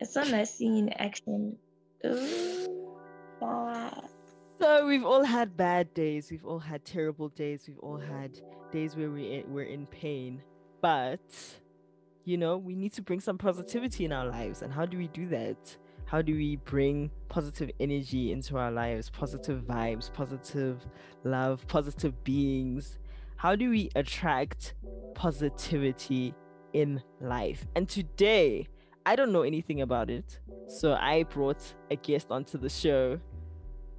It's so nice in action. Ooh, So we've all had bad days. We've all had terrible days. We've all had days where we we're in pain. But you know, we need to bring some positivity in our lives. And how do we do that? How do we bring positive energy into our lives, positive vibes, positive love, positive beings? How do we attract positivity in life? And today, I don't know anything about it. So I brought a guest onto the show.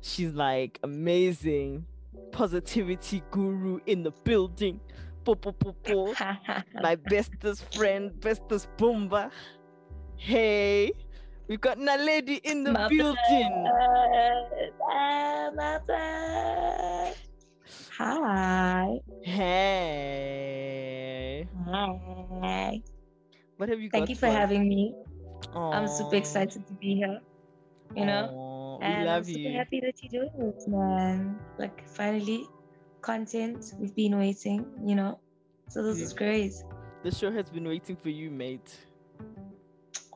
She's like amazing positivity guru in the building. Po, po, po, po. My bestest friend, bestest bomba. Hey, we've got Naledi in the My building. Ah, my bad. Hi. Hey, Hi. What have you got? Thank you for having me. I'm super excited to be here. You know? Aw, we And love I'm super you. happy that you're doing it, man. Like finally, content. We've been waiting, you know. So this is great. The show has been waiting for you, mate.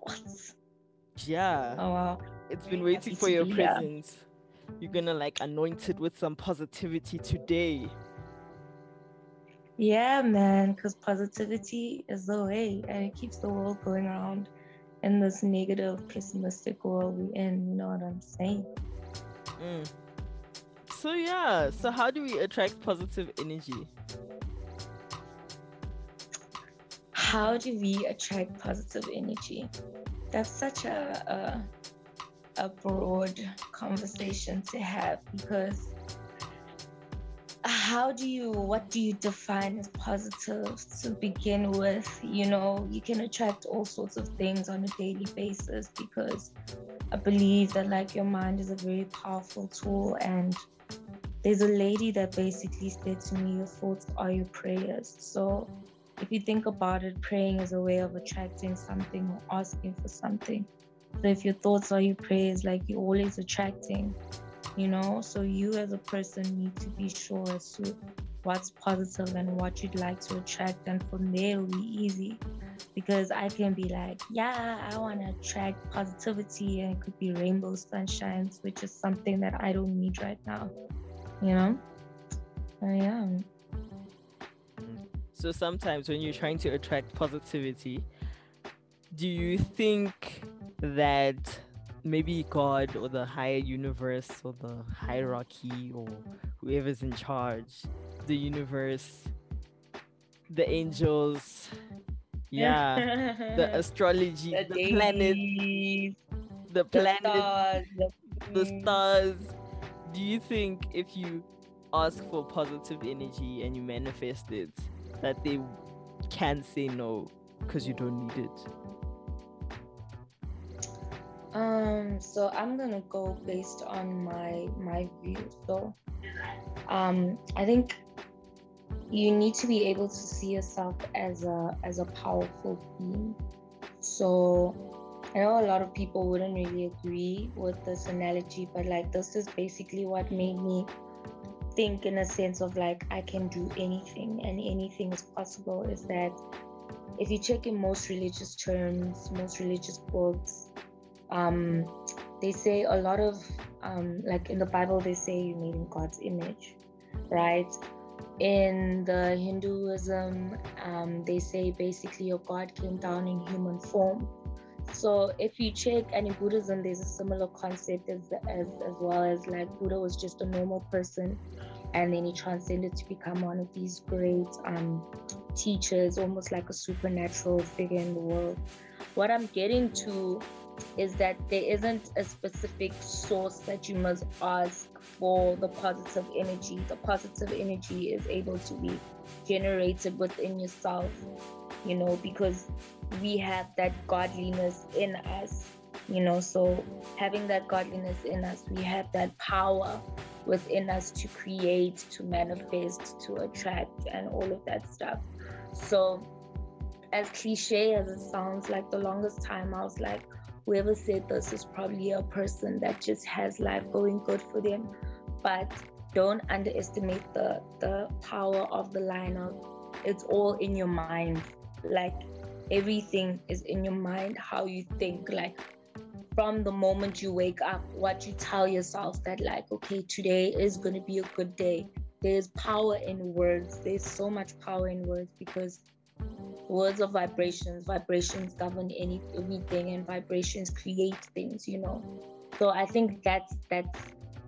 What? Yeah. Oh wow. It's been waiting for your presence. You're gonna like anoint it with some positivity today. Yeah, man. Because positivity is the way, and it keeps the world going around in this negative, pessimistic world we're in. You know what I'm saying? Mm. So yeah, so how do we attract positive energy? How do we attract positive energy? That's such a a, a broad conversation to have because how do you what do you define as positive to begin with? You know you can attract all sorts of things on a daily basis because i believe that like your mind is a very powerful tool and there's a lady that basically said to me your thoughts are your prayers. So if you think about it praying is a way of attracting something or asking for something. So if your thoughts are your prayers like you're always attracting you know? So you as a person need to be sure as to what's positive and what you'd like to attract. And from there it'll be easy. Because i can be like yeah i want to attract positivity and it could be rainbow sunshines which is something that i don't need right now you know? So yeah So sometimes when you're trying to attract positivity, do you think that maybe God or the higher universe or the hierarchy or whoever's in charge, the universe, the angels, yeah, the astrology, the, planet, daisies, the the stars, the, the stars. Do you think if you ask for positive energy and you manifest it, that they can say no because you don't need it? Um, so I'm gonna go based on my my view. So, um, I think you need to be able to see yourself as a as a powerful being. So, I know a lot of people wouldn't really agree with this analogy, but like this is basically what made me think in a sense of like I can do anything and anything is possible. Is that if you check in most religious terms, most religious books, um, they say a lot of um, like in the bible they say you're made in god's image right? In the hinduism um, they say basically your god came down in human form. So if you check and in buddhism there's a similar concept as, as, as well as like buddha was just a normal person and then he transcended to become one of these great um, teachers almost like a supernatural figure in the world. What i'm getting to is that there isn't a specific source that you must ask for the positive energy. The positive energy is able to be generated within yourself, you know, because we have that godliness in us, you know. So, having that godliness in us, we have that power within us to create, to manifest, to attract, and all of that stuff. So, as cliche as it sounds, like the longest time I was like, whoever said this is probably a person that just has life going good for them. But don't underestimate the the power of the line of it's all in your mind. Like everything is in your mind, how you think, like from the moment you wake up, what you tell yourself that, like, okay, today is going to be a good day. There's power in words. There's so much power in words because words are vibrations. Vibrations govern any anything, and vibrations create things. You know, so I think that's that's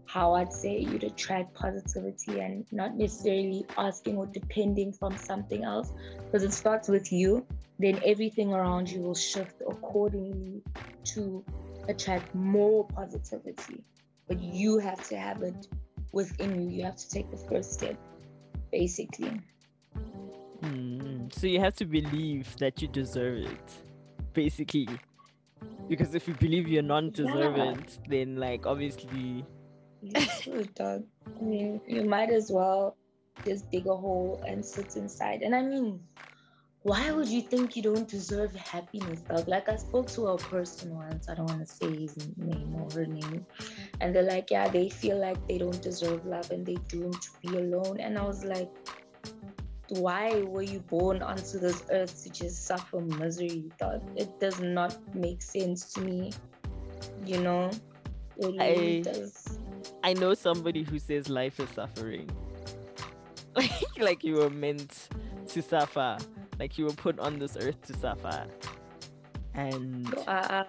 how I'd say you'd attract positivity and not necessarily asking or depending from something else. Because it starts with you then everything around you will shift accordingly to attract more positivity. But you have to have it within you. You have to take the first step basically. Mm, so you have to believe that you deserve it basically because if you believe you're non-deserving yeah. then like obviously dog. I mean, you might as well just dig a hole and sit inside. And I mean, why would you think you don't deserve happiness, dog? Like I spoke to a person once, I don't want to say his name or her name, and they're like, yeah, they feel like they don't deserve love and they doomed to be alone. And I was like, why were you born onto this earth to just suffer misery? It does not make sense to me, you know. It really I, does. I know somebody who says life is suffering. Like like you were meant to suffer. Like you were put on this earth to suffer. And uh,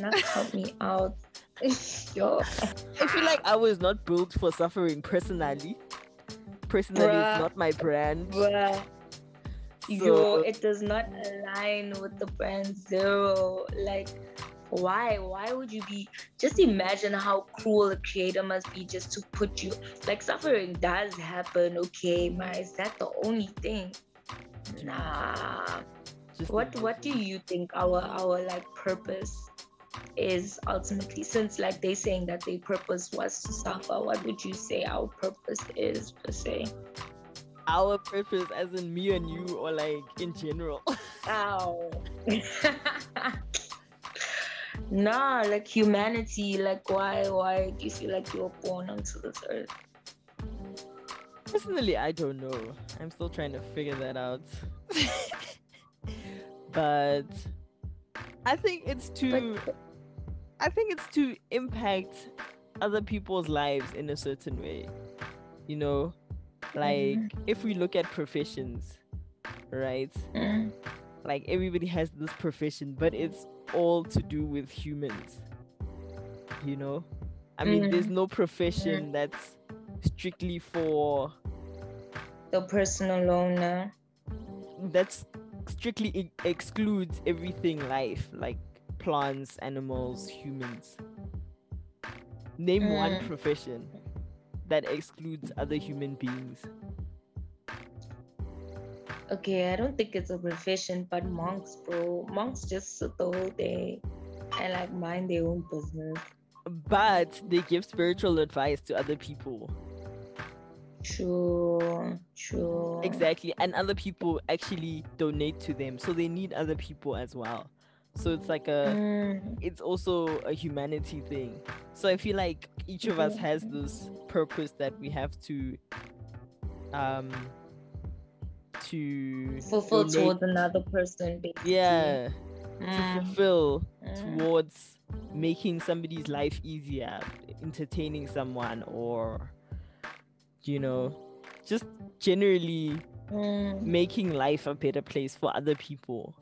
not help me out. Yo. I feel like I was not built for suffering personally. Personally, Bruh. it's not my brand. Bruh. So, Yo, it does not align with the brand zero. Like why why would you be just imagine how cruel a creator must be just to put you like suffering does happen okay but is that the only thing nah just what what do you think our our like purpose is ultimately since like they're saying that their purpose was to suffer what would you say our purpose is per se? Our purpose as in me and you or like in general. Ow. Nah like humanity like why why do you feel like you were born onto this earth? Personally i don't know. I'm still trying to figure that out. But i think it's to i think it's to impact other people's lives in a certain way you know like mm. if we look at professions right mm. like everybody has this profession but it's all to do with humans. You know? I mean, mm. there's no profession mm. that's strictly for the personal owner. That's strictly excludes everything life, like plants, animals, humans. Name mm. one profession that excludes other human beings okay, I don't think it's a profession, but monks, bro, monks just sit the whole day and like mind their own business. But they give spiritual advice to other people. True, true. Exactly. And other people actually donate to them. So they need other people as well. So it's like a mm. it's also a humanity thing. So I feel like each of us has this purpose that we have to um to fulfill donate, towards another person basically. yeah mm. to fulfill mm. towards making somebody's life easier entertaining someone or you know just generally mm. making life a better place for other people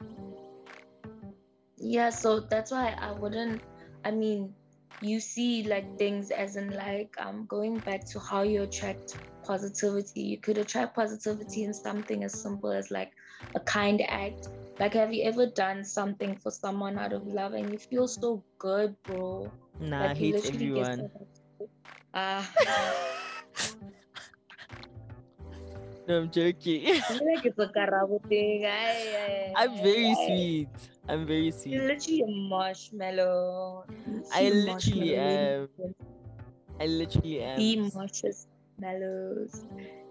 yeah so that's why i wouldn't i mean you see like things as in like um going back to how you attract positivity. You could attract positivity in something as simple as like a kind act. Like have you ever done something for someone out of love and you feel so good bro? Nah like, i hate everyone. Uh, no i'm joking like it's a thing. i'm very sweet I'm very sweet. You're literally a marshmallow. I literally am. I literally am. The marshmallows,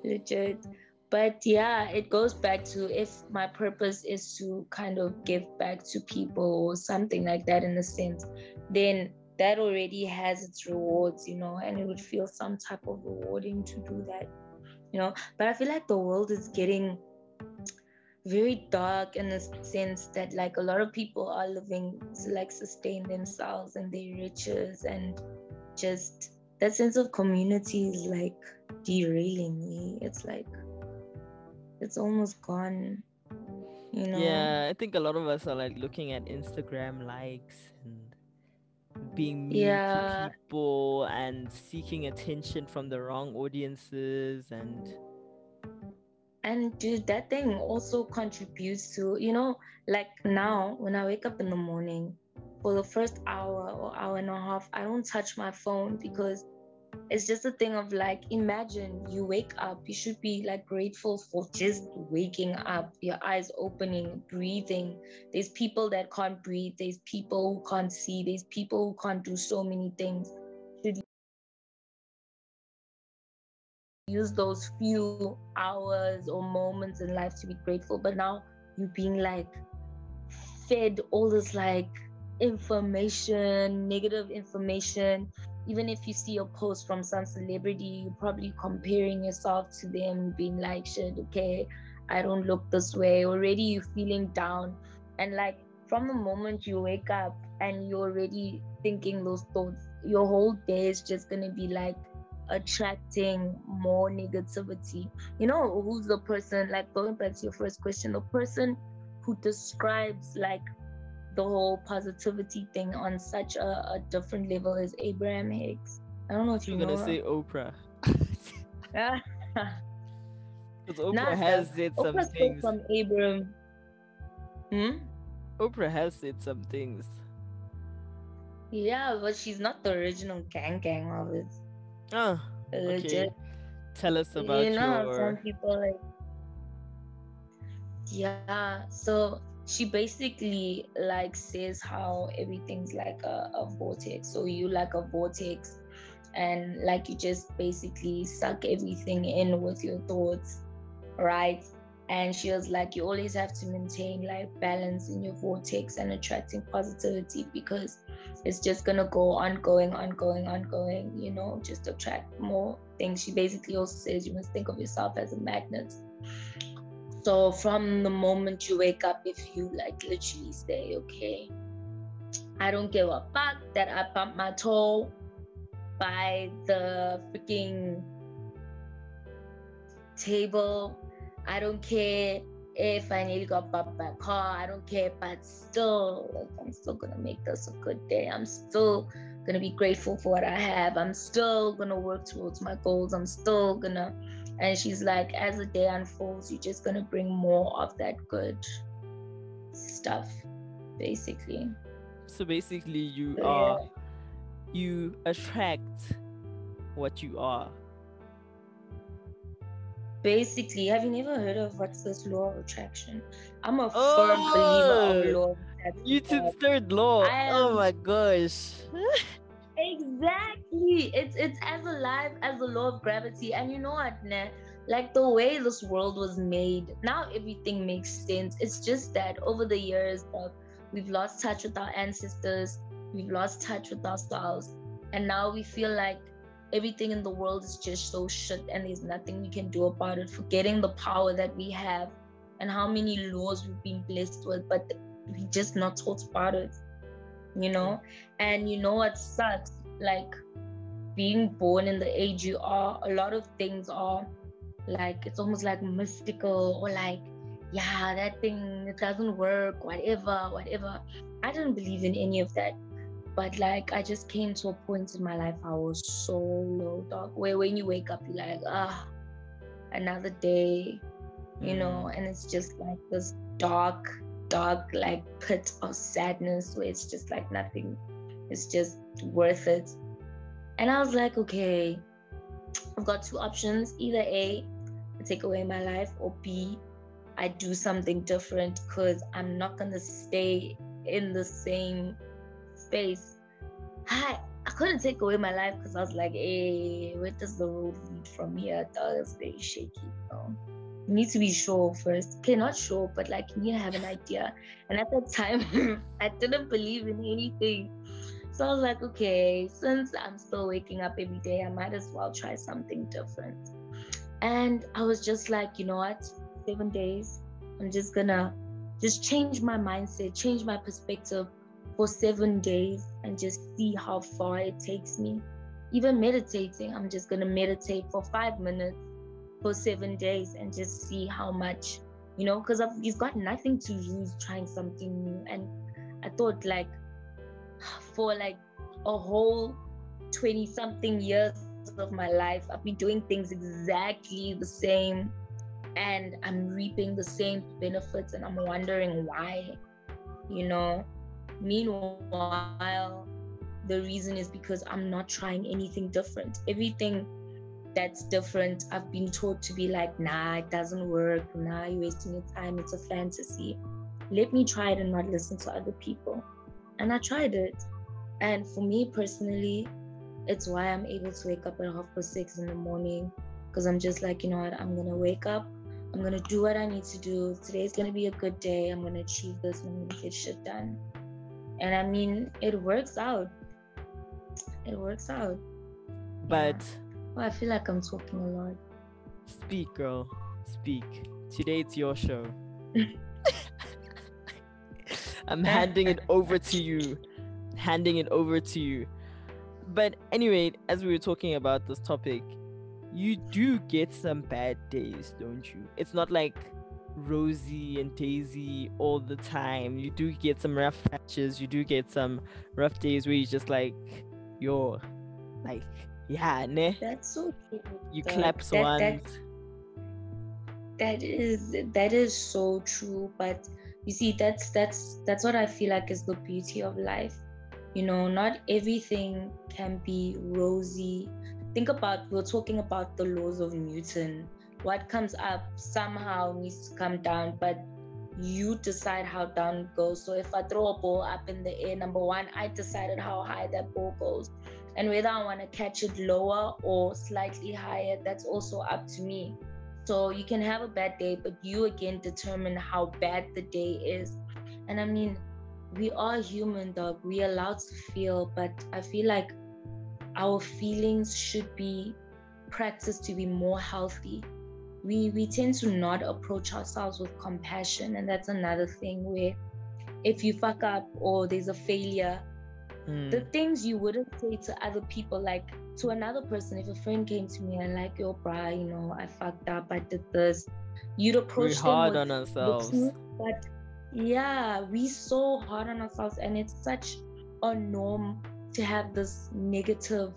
legit. But yeah, it goes back to if my purpose is to kind of give back to people or something like that in a sense, then that already has its rewards, you know, and it would feel some type of rewarding to do that, you know. But I feel like the world is getting very dark in the sense that like a lot of people are living to like sustain themselves and their riches and just that sense of community is like derailing me. It's like it's almost gone. You know? Yeah, I think a lot of us are like looking at Instagram likes and being mean Yeah. to people and seeking attention from the wrong audiences and And dude, that thing also contributes to, you know, like now when I wake up in the morning, for the first hour or hour and a half, I don't touch my phone because it's just a thing of like, imagine you wake up, you should be like grateful for just waking up, your eyes opening, breathing. There's people that can't breathe, there's people who can't see, there's people who can't do so many things. Should use those few hours or moments in life to be grateful but now you being like fed all this like information negative information even if you see a post from some celebrity you're probably comparing yourself to them being like shit okay i don't look this way already you're feeling down and like from the moment you wake up and you're already thinking those thoughts your whole day is just gonna be like attracting more negativity. You know, who's the person, like going back to your first question, the person who describes like the whole positivity thing on such a, a different level is Abraham Hicks. I don't know if you you're gonna say Oprah. her. Because Oprah Nah, has said some Oprah things. from Abraham. Hmm? Oprah has said some things. Yeah, but she's not the original gang gang of it. Oh, okay. Tell us about you know your. some people like yeah so she basically like says how everything's like a, a vortex so you like a vortex and like you just basically suck everything in with your thoughts right and she was like you always have to maintain like balance in your vortex and attracting positivity because it's just gonna go ongoing, ongoing, ongoing, you know, just attract more things. She basically also says you must think of yourself as a magnet. So from the moment you wake up, if you like literally say, okay, I don't give a fuck that I bumped my toe by the freaking table. I don't care if I nearly got bumped by a car, I don't care, but still, like, I'm still gonna make this a good day. I'm still gonna be grateful for what I have. I'm still gonna work towards my goals. I'm still gonna, and she's like, as the day unfolds, you're just gonna bring more of that good stuff, basically. So basically, you So, are you attract what you are. Basically, have you never heard of what's this law of attraction? I'm a firm Oh! believer of oh! law of attraction. Newton's third law. I Oh my gosh. Exactly. It's it's as alive as the law of gravity. And you know what, nah? Like the way this world was made, now everything makes sense. It's just that over the years, uh, we've lost touch with our ancestors, we've lost touch with ourselves, and now we feel like everything in the world is just so shit and there's nothing we can do about it, forgetting the power that we have and how many laws we've been blessed with, but we just not taught about it, you know? And you know what sucks? Like being born in the age you are, a lot of things are like it's almost like mystical or like, yeah, that thing it doesn't work, whatever, whatever. I didn't believe in any of that. But like I just came to a point in my life I was so low dog. Where when you wake up you're like, ah, another day, you know, and it's just like this dark, dark like pit of sadness where it's just like nothing is just worth it. And I was like, okay, I've got two options. Either A, I take away my life, or B, I do something different because I'm not gonna stay in the same space. I I couldn't take away my life because I was like, hey, where does the road lead from here? That was very shaky, you know. You need to be sure first. Okay, not sure, but like you need to have an idea. And at that time, I didn't believe in anything. So I was like, okay, since I'm still waking up every day, I might as well try something different. And I was just like, you know what? Seven days, I'm just gonna just change my mindset, change my perspective for seven days and just see how far it takes me. Even meditating, I'm just gonna meditate for five minutes for seven days and just see how much, you know, because he's got nothing to lose trying something new. And I thought like for like a whole 20 something years of my life, I've been doing things exactly the same and I'm reaping the same benefits and I'm wondering why, you know. Meanwhile, the reason is because I'm not trying anything different. Everything that's different, I've been taught to be like, nah, it doesn't work. Nah, you're wasting your time. It's a fantasy. Let me try it and not listen to other people. And I tried it. And for me personally, it's why I'm able to wake up at half past six in the morning. Because I'm just like, you know what, I'm gonna wake up, I'm gonna do what I need to do. Today's gonna be a good day. I'm gonna achieve this I'm gonna get shit done. And I mean, it works out. It works out. But yeah. Well, I feel like I'm talking a lot. Speak, girl. Speak. Today it's your show. I'm handing it over to you. Handing it over to you. But anyway, as we were talking about this topic, you do get some bad days, don't you? It's not like rosy and daisy all the time. You do get some rough patches. You do get some rough days where you're just like, you're like, yeah, ne? That's so true. You clap that, once. That, that is that is so true. But you see, that's that's that's what I feel like is the beauty of life. You know, not everything can be rosy. Think about we're talking about the laws of Newton what comes up somehow needs to come down, but you decide how down it goes. So if I throw a ball up in the air, number one, I decided how high that ball goes. And whether I want to catch it lower or slightly higher, that's also up to me. So you can have a bad day, but you again determine how bad the day is. And I mean, we are human, dog. We are allowed to feel, but I feel like our feelings should be practiced to be more healthy we we tend to not approach ourselves with compassion and that's another thing where if you fuck up or there's a failure mm. the things you wouldn't say to other people like to another person if a friend came to me and like yo bra you know i fucked up i did this you'd approach We're hard with, on ourselves but yeah we so hard on ourselves and it's such a norm to have this negative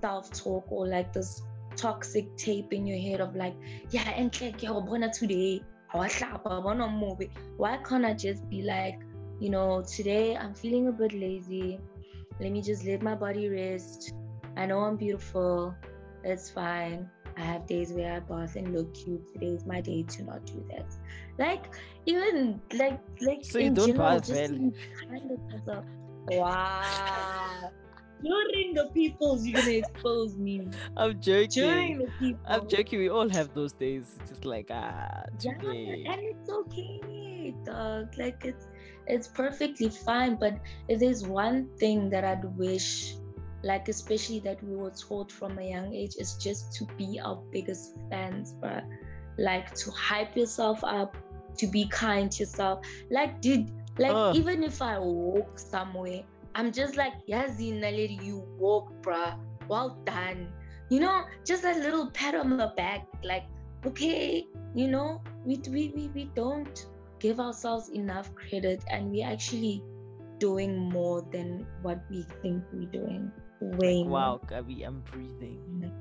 self-talk or like this toxic tape in your head of like, yeah, and like, yo, today, or clap i want to move it why can't I just be like, you know, today I'm feeling a bit lazy. Let me just let my body rest. I know I'm beautiful. It's fine. I have days where I bath and look cute. Today is my day to not do that. Like even like like so you don't general, bath, man. Kind of wow. during the peoples you're gonna expose me. I'm joking. During the people, I'm joking. We all have those days. Just like ah today. Yeah, and it's okay, dog. Like it's it's perfectly fine. But if there's one thing that I'd wish, like especially that we were taught from a young age, is just to be our biggest fans, but like to hype yourself up, to be kind to yourself. Like, dude, like uh. even if I walk somewhere I'm just like, Yazi Naledi, you walk, bruh. Well done. You know, just a little pat on the back, like, okay, you know, we, we, we, we don't give ourselves enough credit and we're actually doing more than what we think we're doing. Way. Wow, Gabi, I'm breathing.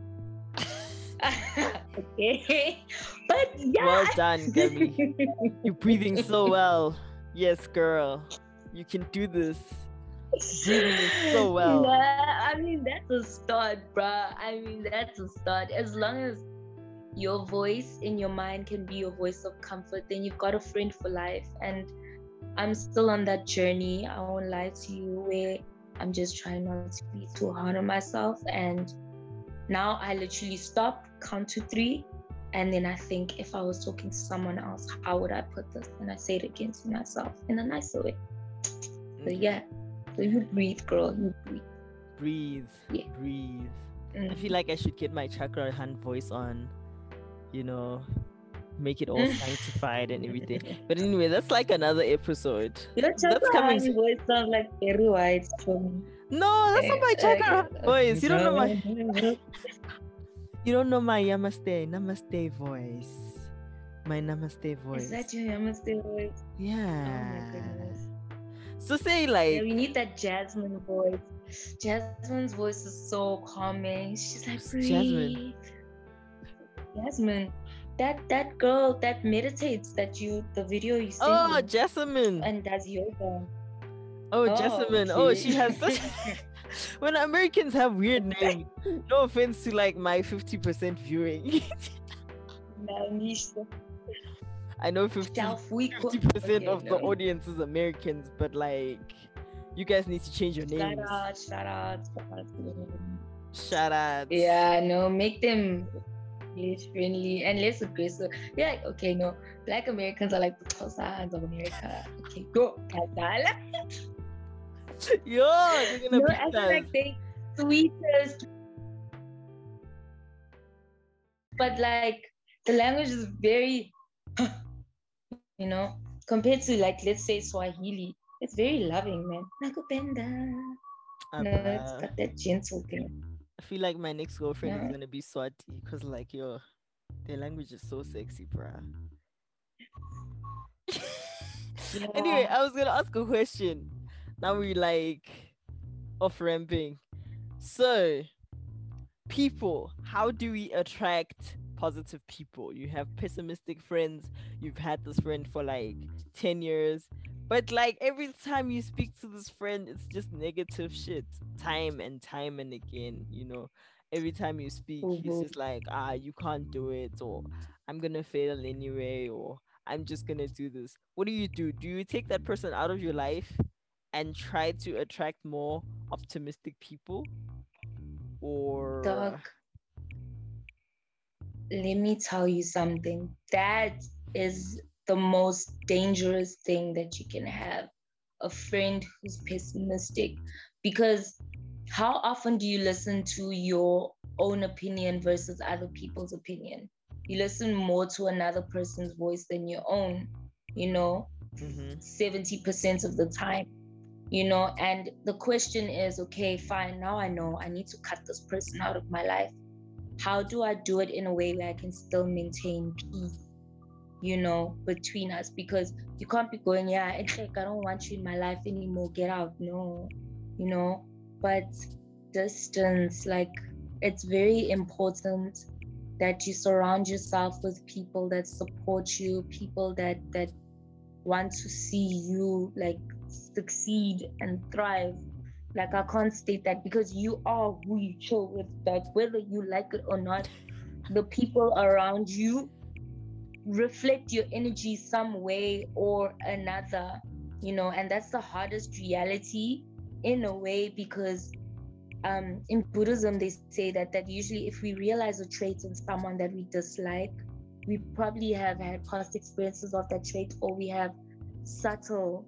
okay. But yeah. Well done, Gabi. You're breathing so well. Yes, girl. You can do this breathing so well. Yeah, I mean that's a start, bruh. I mean that's a start. As long as your voice in your mind can be your voice of comfort, then you've got a friend for life. And I'm still on that journey. I won't lie to you, where I'm just trying not to be too hard on myself. And now I literally stop, count to three, and then I think if I was talking to someone else, how would I put this? And I say it again to myself in a nicer way. So yeah. So you breathe, girl. You breathe. Breathe. Yeah. Breathe. Mm. I feel like I should get my chakra hand voice on. You know, make it all sanctified and everything. But anyway, that's like another episode. Your That's coming voice sounds like Barry White from No, that's not my Chaka uh, voice. You don't know my you don't know my Namaste Namaste voice. My Namaste voice. Is that your Namaste voice? Yeah. Oh my goodness. So say like. Yeah, we need that Jasmine voice. Jasmine's voice is so calming. She's like, breathe. Jasmine? Jasmine, that that girl that meditates that you the video you sent Oh, me Jessamine. and does yoga. Oh, oh Jessamine. Oh, she has such. when Americans have weird names, no offense to like my 50% viewing. I know 50, Self week. 50% of the audience is Americans, but like, you guys need to change your Shout names. out, shout out, shout out. Shout out. Yeah, no, make them English friendly and less aggressive. Yeah, okay, no. Black Americans are like the Xhosas of America. Okay, go. Kazala. Yo, they're gonna No, I feel like they sweetest. But like the language is very, you know, compared to like let's say Swahili, it's very loving, man. Nakupenda. Ah, No, it's got that gentle thing. I feel like my next girlfriend Yeah. is gonna be Swati because, like, yo, their language is so sexy, bruh. Anyway, I was gonna ask a question. Now we like off ramping. So, people, how do we attract positive people? You have pessimistic friends. You've had this friend for like 10 years. But like every time you speak to this friend, it's just negative shit. Time and time and again, you know. Every time you speak, he's Mhm. just like, ah, you can't do it, or I'm gonna fail anyway, or I'm just gonna do this. What do you do? Do you take that person out of your life and try to attract more optimistic people? Or Dog, let me tell you something. That is the most dangerous thing that you can have a friend who's pessimistic. Because how often do you listen to your own opinion versus other people's opinion? You listen more to another person's voice than your own, you know? Mhm. 70% of the time you know and the question is okay fine now i know i need to cut this person out of my life how do i do it in a way where i can still maintain peace you know between us because you can't be going yeah it's like i don't want you in my life anymore get out no you know but distance like it's very important that you surround yourself with people that support you people that that want to see you like succeed and thrive. Like I can't state that because you are who you chill with. Like whether you like it or not, the people around you reflect your energy some way or another. You know, and that's the hardest reality in a way because um in Buddhism they say that that usually if we realize a trait in someone that we dislike, we probably have had past experiences of that trait or we have subtle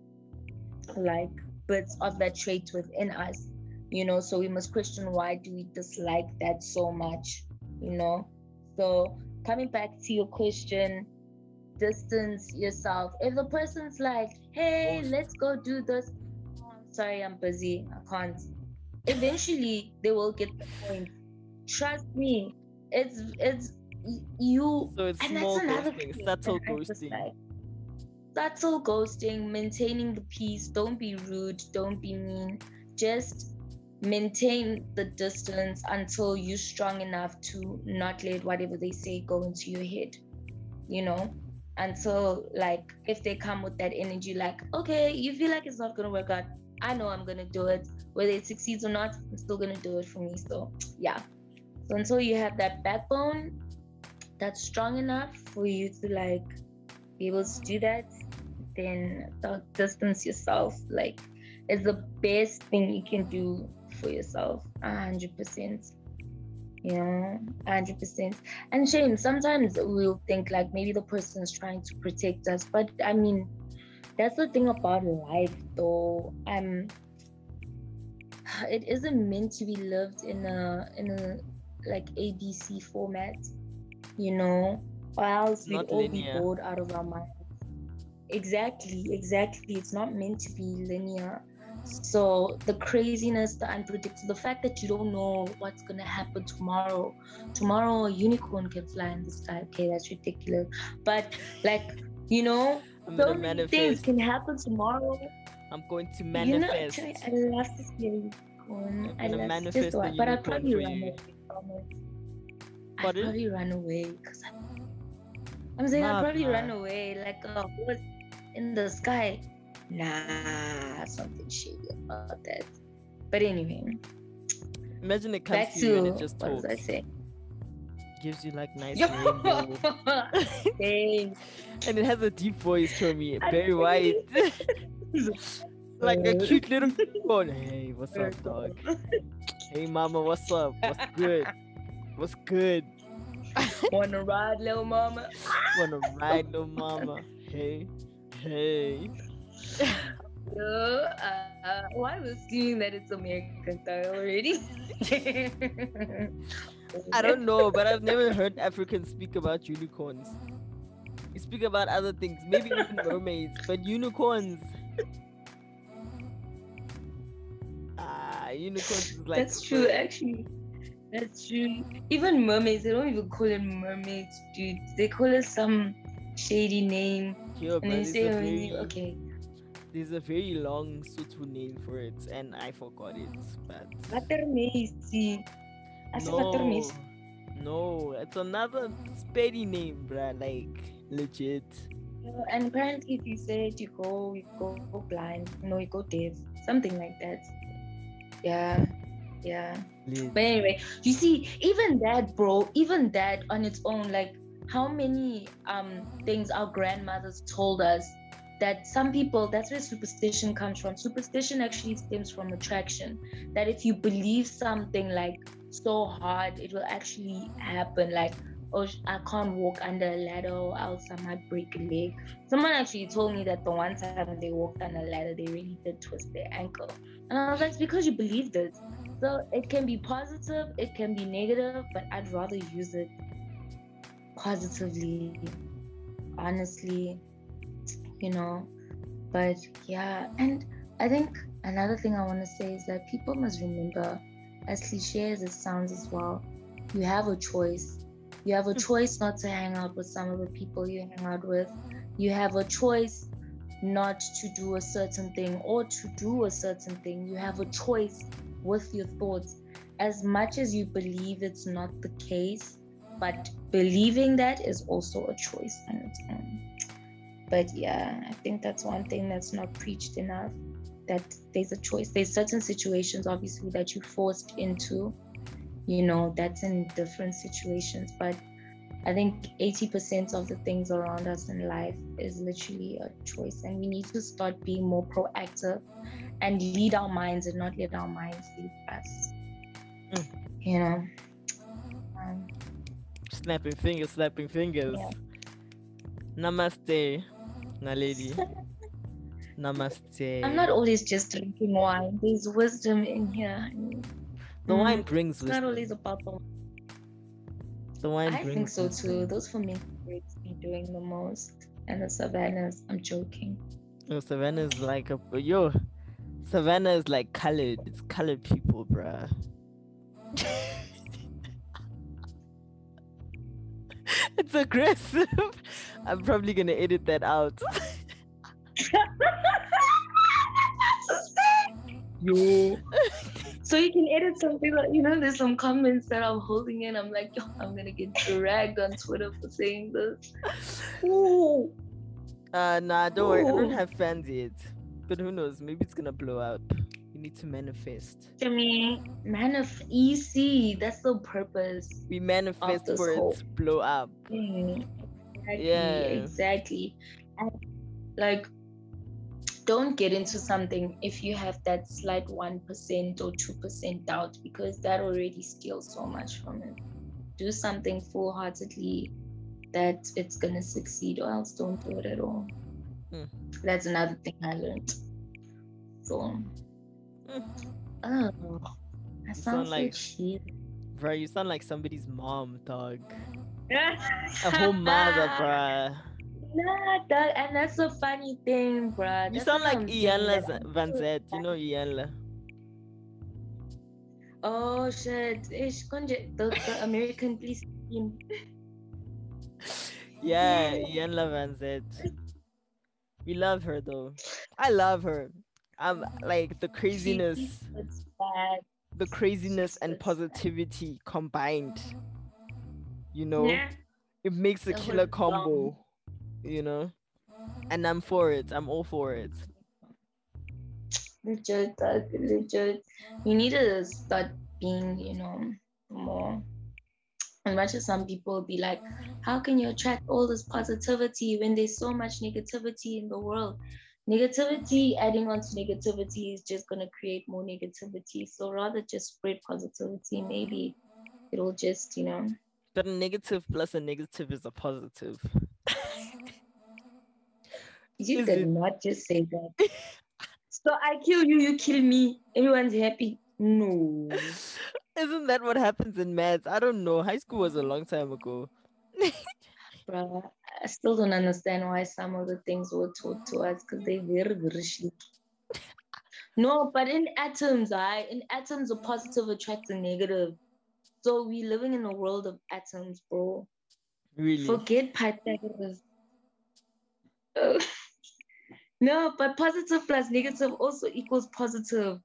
like bits of that trait within us you know so we must question why do we dislike that so much you know so coming back to your question distance yourself if the person's like hey let's go do this oh, I'm sorry i'm busy i can't eventually they will get the point trust me it's it's you So it's and small ghosting, thing subtle ghosting. Subtle ghosting, maintaining the peace. Don't be rude. Don't be mean. Just maintain the distance until you're strong enough to not let whatever they say go into your head. You know, and so, like if they come with that energy like okay you feel like it's not gonna work out. I know i'm gonna do it. Whether it succeeds or not i'm still gonna do it for me. So yeah. So until you have that backbone that's strong enough for you to like be able to do that then don't distance yourself. Like it's the best thing you can do for yourself 100% yeah, hundred percent. And shame. Sometimes we'll think like maybe the person's trying to protect us, but I mean, that's the thing about life, though. Um, it isn't meant to be lived in a in a like ABC format, you know, or else we'd all be bored out of our minds. Exactly, exactly. It's not meant to be linear. So the craziness, the unpredictable, the fact that you don't know what's gonna happen tomorrow. Tomorrow a unicorn can fly in the sky. Okay, that's ridiculous. But like, you know, I'm so many things can happen tomorrow. I'm going to manifest. You know, I love to see a unicorn. I love manifest the one, but I'd probably run away from it. I'd probably run away because I'm saying Nah, I'd probably run away like uh, a horse in the sky. Nah, something shady about that. But anyway, Imagine it comes back to you and it just what was I talks. saying? Gives you like nice rainbow. Thanks. and it has a deep voice to me, very white. like a cute little unicorn. Hey, what's up, dog? Hey, mama, what's up? What's good? What's good? Wanna ride, little mama? Wanna ride, little mama? Hey, hey. Uh, uh, why am I assuming that it's American style already? I don't know, but I've never heard Africans speak about unicorns. We speak about other things, maybe even mermaids, but unicorns. Ah, unicorns is like That's true, actually. That's true. Even mermaids, they don't even call it mermaids, dude. They call it some shady name. And you there's say, very, okay, there's a very long Sotho name for it, and I forgot it. But. I said no, no, it's another spady name, bruh. Like legit. And apparently, if you say you go, you go, go blind. No, you go deaf. Something like that. Yeah, yeah. Lit. But anyway, you see, even that, bro, even that on its own, like how many um things our grandmothers told us that some people that's where superstition comes from. Superstition actually stems from attraction. That if you believe something like so hard, it will actually happen. Like, oh, I can't walk under a ladder or else I might break a leg. Someone actually told me that the one time they walked on a ladder, they really did twist their ankle. And I was like, because you believed it. So it can be positive, it can be negative, but I'd rather use it positively, honestly, you know. But yeah, and I think another thing I want to say is that people must remember, as cliche as it sounds as well, you have a choice. You have a hmm. choice not to hang out with some of the people you hang out with. You have a choice not to do a certain thing or to do a certain thing. You have a choice with your thoughts. As much as you believe it's not the case, but believing that is also a choice on its own. But yeah, I think that's one thing that's not preached enough. That there's a choice. There's certain situations, obviously, that you're forced into. You know, that's in different situations. But I think 80% of the things around us in life is literally a choice. And we need to start being more proactive and lead our minds and not let our minds lead us. Mm. You know? Um, Snapping fingers, snapping fingers. Yeah. Namaste, Naledi. Namaste. I'm not always just drinking wine. There's wisdom in here. The Mm, wine brings It's not always about the The wine I brings think so wisdom. too. Those fermented grapes be doing the most. And the savannas, I'm joking. Yo, Savannah is like a yo. Savannah is like colored. It's colored people, bruh. it's aggressive. I'm probably gonna edit that out. Yo. so you can edit something like you know, there's some comments that I'm holding in. I'm like, yo, I'm gonna get dragged on Twitter for saying this. Ooh. Uh, nah, don't worry. I don't have fans yet. But who knows? Maybe it's gonna blow up. Need to manifest. I mean, man of EC, that's the purpose. We manifest for it to blow up. Mm, Exactly, Yeah. exactly. And like, don't get into something if you have that slight 1% or 2% doubt because that already steals so much from it. Do something full heartedly that it's gonna succeed, or else don't do it at all. Mm. That's another thing I learned. So. Uh-huh. oh, that sound sounds like- like shit. Bro, you sound like somebody's mom, dog. a whole mother, bruh. Nah, that, and that's a funny thing, bruh. You That's sound like I'm Ianla Van Zet. You know Iyanla. Oh shit! Ish, konje- the, the American police team. Yeah, Iyanla Vanzant. We love her though. I love her. I'm like the craziness, the craziness and positivity combined. You know, Nah. it makes a killer combo. You know, and I'm for it. I'm all for it. legit, legit. You need to start being, you know, more. As much as some people be like, how can you attract all this positivity when there's so much negativity in the world? Negativity, adding on to negativity is just gonna create more negativity. So rather just spread positivity. Maybe it'll just, you know. But a negative plus a negative is a positive. You did not just say that. so I kill you, you kill me. Everyone's happy. No. Isn't that what happens in maths? I don't know. High school was a long time ago. Bruh, I still don't understand why some of the things were taught to us because they very, very. No, but in atoms, I in atoms, a positive attracts a negative. So we living in a world of atoms, bro. Really? Forget Pythagoras. No, but positive plus negative also equals positive.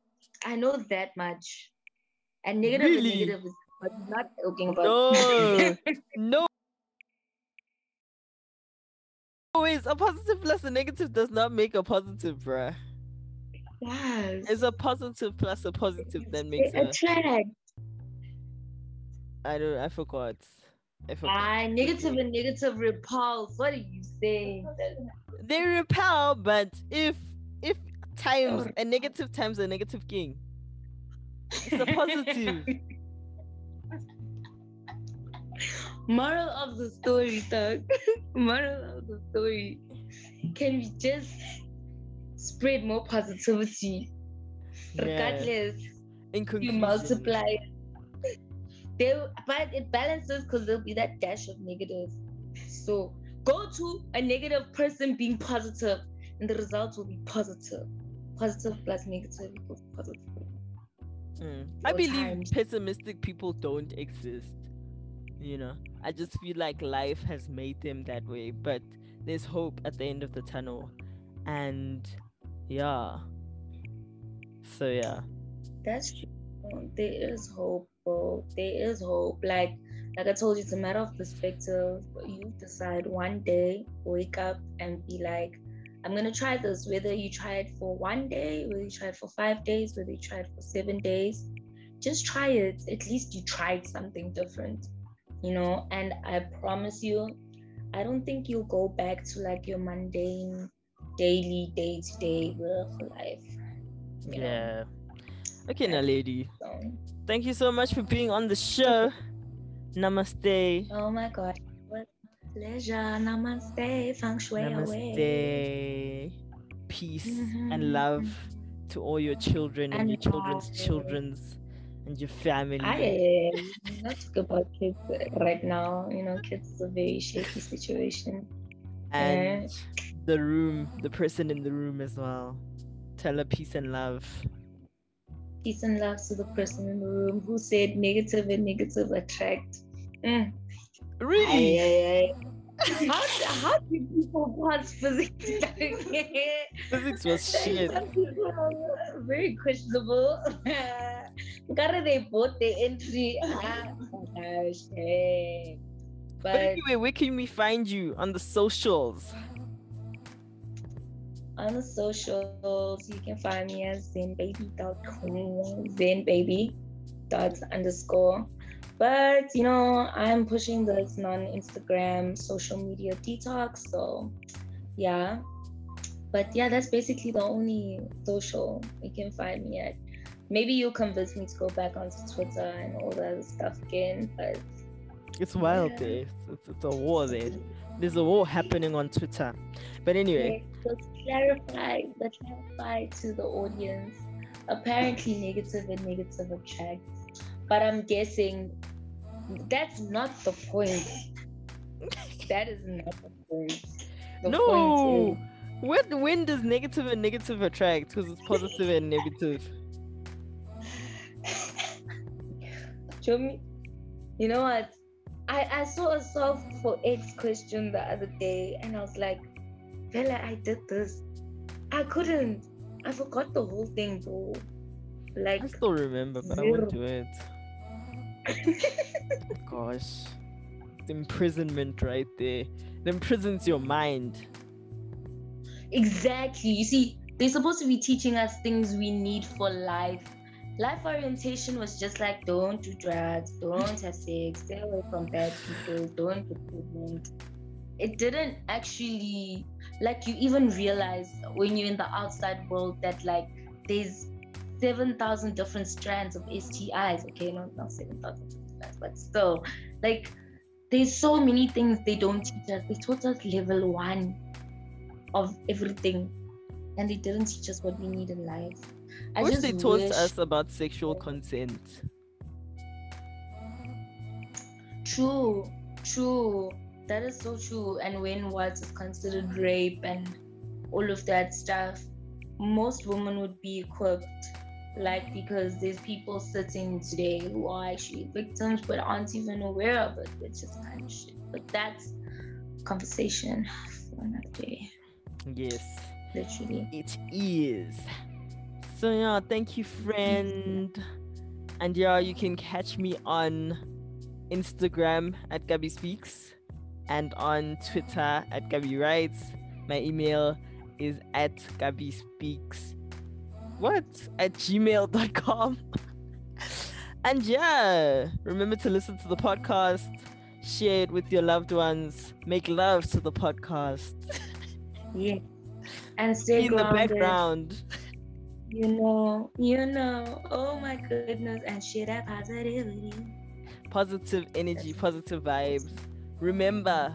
I know that much. And negative Really? is negative, is but not talking about. No. no. Wait, a positive plus a negative does not make a positive, bruh. yes. It's a positive plus a positive that makes a. attract. I don't. I forgot. I forgot. Ah, negative and negative repulse. What are you saying? They repel, but if if times a negative times a negative king, it's a positive. Moral of the story, Doug. Moral of the story. Can we just spread more positivity? Yeah. Regardless, you multiply. They, but it balances because there'll be that dash of negative. So go to a negative person being positive, and the results will be positive. Positive plus negative equals positive. Mm. I believe times. pessimistic people don't exist. You know, I just feel like life has made them that way, but there's hope at the end of the tunnel. And yeah. So yeah. That's true. There is hope, bro. There is hope. Like, like I told you, it's a matter of perspective. You decide one day, wake up and be like, I'm gonna try this. Whether you try it for one day, whether you try it for five days, whether you try it for seven days, just try it. At least you tried something different, you know. And I promise you, I don't think you'll go back to like your mundane, daily, day to day work life. you know. Yeah. Okay, now, lady. So, Thank you so much for being on the show. Namaste. Oh my god. What pleasure. Namaste. Feng shui away. Namaste. Peace Mhm. and love to all your children and, And your children's children's and your family. I am not talk about kids right now. You know, kids is a very shaky situation. and the room, the person in the room as well. Tell her peace and love. Peace and love to the person in the room who said negative and negative attract. Mm. Really? Aye, aye, aye. How, how do people pass physics? Physics was shit. Some people are very questionable. Gotta they bought the entry. Ah, gosh, hey. But But anyway, where can we find you on the socials? on the socials, you can find me as zenbaby.com, zenbaby dot underscore. But you know, I'm pushing this non-Instagram social media detox, so yeah. But yeah, that's basically the only social you can find me at. Maybe you'll convince me to go back onto Twitter and all that stuff again, but It's wild Yeah. Eh? there. It's, it's a war there. There's a war happening on Twitter. But anyway, Let's clarify, let's clarify to the audience. Apparently, negative and negative attract, but I'm guessing that's not the point. that is not the point. The no. point When when does negative and negative attract? Because it's positive and negative. Show me. You know what? I, I saw a solve for X question the other day and I was like, Bella, I did this. I couldn't. I forgot the whole thing, bro. Like, I still remember, but I won't do it. Gosh. The imprisonment right there. It imprisons your mind. exactly. You see, they're supposed to be teaching us things we need for life. Life orientation was just like don't do drugs, don't have sex, stay away from bad people, don't get pregnant. It didn't actually like you even realize when you're in the outside world that like there's seven thousand different strands of STIs. Okay, not not seven thousand strands, but still, like there's so many things they don't teach us. They taught us level one of everything, and they didn't teach us what we need in life. I wish they taught wish... us about sexual consent. True, true. That is so true. And when what is considered rape and all of that stuff, most women would be equipped. Like because there's people sitting today who are actually victims but aren't even aware of it, which is kind of shit. But that's conversation for another day. Yes. Literally. It is. So yeah, thank you, friend. And yeah, you can catch me on Instagram at Gabby Speaks and on Twitter at Gabby Writes. My email is at Gabby Speaks. What? At gmail.com. and yeah, remember to listen to the podcast, share it with your loved ones, make love to the podcast. yeah. And stay in grounded. the background. You know, you know. Oh my goodness. And share that positivity. Positive energy, positive vibes. Remember,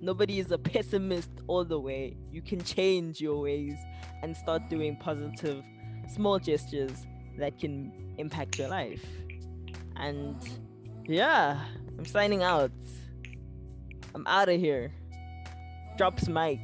nobody is a pessimist all the way. You can change your ways and start doing positive, small gestures that can impact your life. And yeah, I'm signing out. I'm out of here. Drops mic.